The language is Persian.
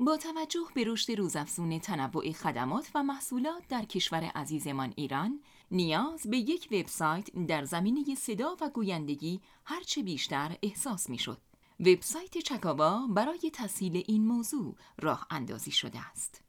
با توجه به رشد روزافزون تنوع خدمات و محصولات در کشور عزیزمان ایران نیاز به یک وبسایت در زمینه صدا و گویندگی هرچه بیشتر احساس می‌شد. وبسایت چکاوا برای تسهیل این موضوع راه اندازی شده است.